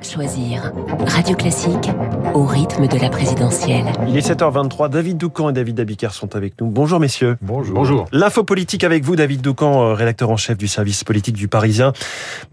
Choisir. Radio Classique au rythme de la présidentielle. Il est 7h23. David Doucan et David Abiker sont avec nous. Bonjour messieurs. Bonjour. Bonjour. L'info politique avec vous, David Doucan, euh, rédacteur en chef du service politique du Parisien.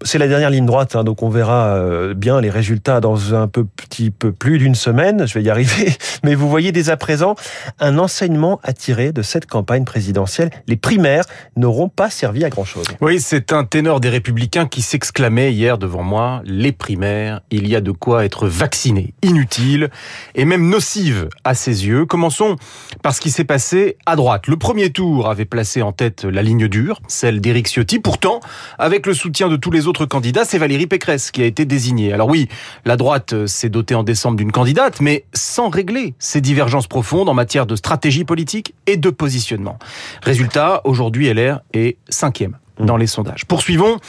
C'est la dernière ligne droite, hein, donc on verra euh, bien les résultats dans un peu, petit peu plus d'une semaine. Je vais y arriver. Mais vous voyez dès à présent un enseignement à tirer de cette campagne présidentielle. Les primaires n'auront pas servi à grand chose. Oui, c'est un ténor des Républicains qui s'exclamait hier devant moi les il y a de quoi être vacciné, inutile et même nocive à ses yeux. Commençons par ce qui s'est passé à droite. Le premier tour avait placé en tête la ligne dure, celle d'Éric Ciotti. Pourtant, avec le soutien de tous les autres candidats, c'est Valérie Pécresse qui a été désignée. Alors oui, la droite s'est dotée en décembre d'une candidate, mais sans régler ses divergences profondes en matière de stratégie politique et de positionnement. Résultat, aujourd'hui, LR est cinquième dans les sondages. Poursuivons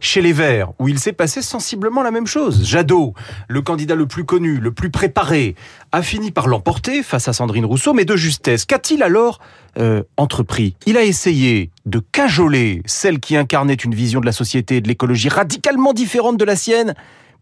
chez les Verts, où il s'est passé sensiblement la même chose. Jadot, le candidat le plus connu, le plus préparé, a fini par l'emporter face à Sandrine Rousseau, mais de justesse. Qu'a-t-il alors euh, entrepris? Il a essayé de cajoler celle qui incarnait une vision de la société et de l'écologie radicalement différente de la sienne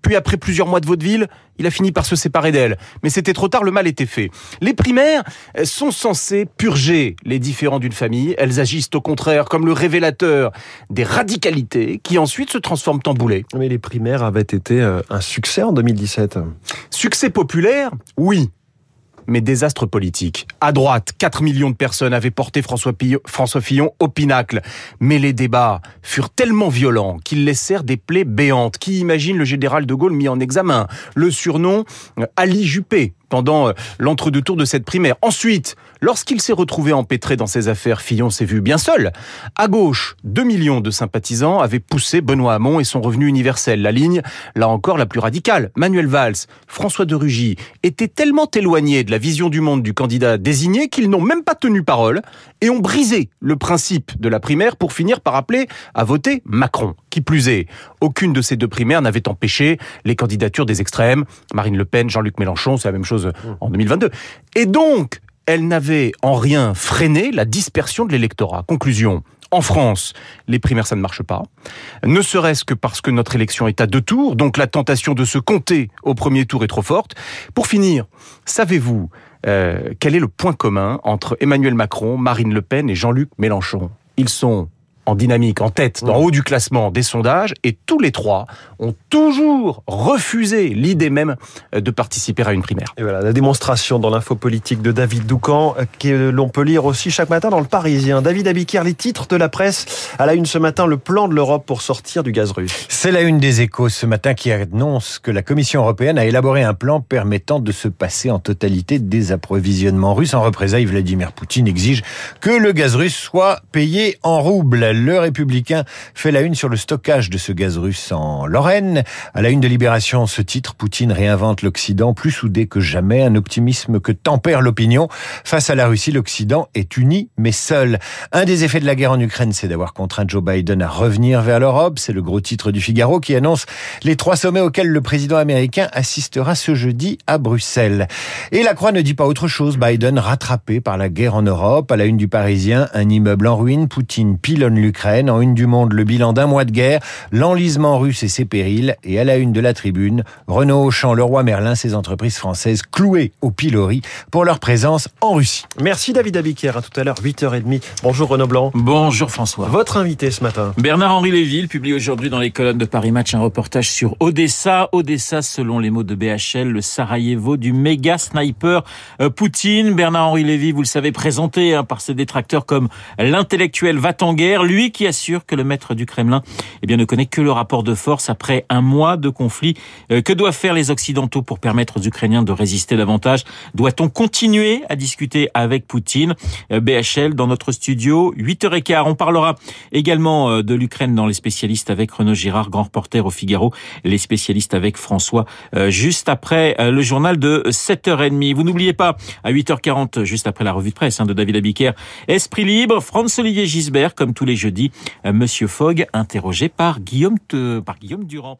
puis après plusieurs mois de vaudeville, il a fini par se séparer d'elle. Mais c'était trop tard, le mal était fait. Les primaires sont censées purger les différends d'une famille. Elles agissent au contraire comme le révélateur des radicalités qui ensuite se transforment en boulets. Mais les primaires avaient été euh, un succès en 2017. Succès populaire, oui mais désastre politique. À droite, 4 millions de personnes avaient porté François, François Fillon au pinacle. Mais les débats furent tellement violents qu'ils laissèrent des plaies béantes. Qui imagine le général de Gaulle mis en examen? Le surnom euh, Ali Juppé, pendant euh, l'entre-deux tours de cette primaire. Ensuite, lorsqu'il s'est retrouvé empêtré dans ses affaires, Fillon s'est vu bien seul. À gauche, 2 millions de sympathisants avaient poussé Benoît Hamon et son revenu universel. La ligne, là encore, la plus radicale. Manuel Valls, François de Rugy étaient tellement éloignés de la vision du monde du candidat désigné qu'ils n'ont même pas tenu parole et ont brisé le principe de la primaire pour finir par appeler à voter Macron. Qui plus est, aucune de ces deux primaires n'avait empêché les candidatures des extrêmes. Marine Le Pen, Jean-Luc Mélenchon, c'est la même chose en 2022. Et donc, elle n'avait en rien freiné la dispersion de l'électorat. Conclusion. En France, les primaires, ça ne marche pas. Ne serait-ce que parce que notre élection est à deux tours, donc la tentation de se compter au premier tour est trop forte. Pour finir, savez-vous euh, quel est le point commun entre Emmanuel Macron, Marine Le Pen et Jean-Luc Mélenchon? Ils sont en dynamique, en tête, en haut du classement des sondages, et tous les trois ont toujours refusé l'idée même euh, de participer à une primaire. Et voilà, la démonstration dans l'info politique de David Doucan, euh, que l'on peut lire aussi chaque matin dans le Parisien. David Abiker, les titres de la presse, à la une ce matin, le plan de l'Europe pour sortir du gaz russe. C'est la une des échos ce matin qui annonce que la Commission européenne a élaboré un plan permettant de se passer en totalité des approvisionnements russes. En représailles, Vladimir Poutine exige que le gaz russe soit payé en roubles. Le Républicain fait la une sur le stockage de ce gaz russe en Lorraine. À la une de Libération, ce titre, Poutine réinvente l'Occident plus soudé que jamais, un optimisme que tempère l'opinion. Face à la Russie, l'Occident est uni mais seul. Un des effets de la guerre en Ukraine, c'est d'avoir contraint Joe Biden à revenir vers l'Europe. C'est le gros titre du Figaro qui annonce les trois sommets auxquels le président américain assistera ce jeudi à Bruxelles. Et la Croix ne dit pas autre chose. Biden rattrapé par la guerre en Europe. À la une du Parisien, un immeuble en ruine. Poutine pilonne l'Ukraine. En une du monde, le bilan d'un mois de guerre, l'enlisement russe et ses périls. Et à la une de la tribune, Renault, Auchan, Leroy Merlin, ces entreprises françaises clouées au pilori pour leur présence en Russie. Merci David Abiker. À tout à l'heure, 8h30. Bonjour Renaud Blanc. Bonjour François. Votre invité ce matin. Bernard-Henri Léville publie aujourd'hui dans les colonnes de Paris Match un reportage sur Odessa. Odessa, selon les mots de BHL, le Sarajevo du méga sniper euh, Poutine. Bernard-Henri Léville, vous le savez, présenté hein, par ses détracteurs comme l'intellectuel va en guerre, lui qui assure que le maître du Kremlin eh bien, ne connaît que le rapport de force après un mois de conflit. Euh, que doivent faire les Occidentaux pour permettre aux Ukrainiens de résister davantage? Doit-on continuer à discuter avec Poutine? Euh, BHL dans notre studio, 8h15. On parlera également de l'Ukraine dans les spécialistes avec Renaud Girard, grand reporter au Figaro, les spécialistes avec François, juste après le journal de 7h30. Vous n'oubliez pas, à 8h40, juste après la revue de presse hein, de David Abiker, Esprit libre, Franz-Olivier Gisbert, comme tous les jeudis, Monsieur Fogg, interrogé par Guillaume, par Guillaume Durand.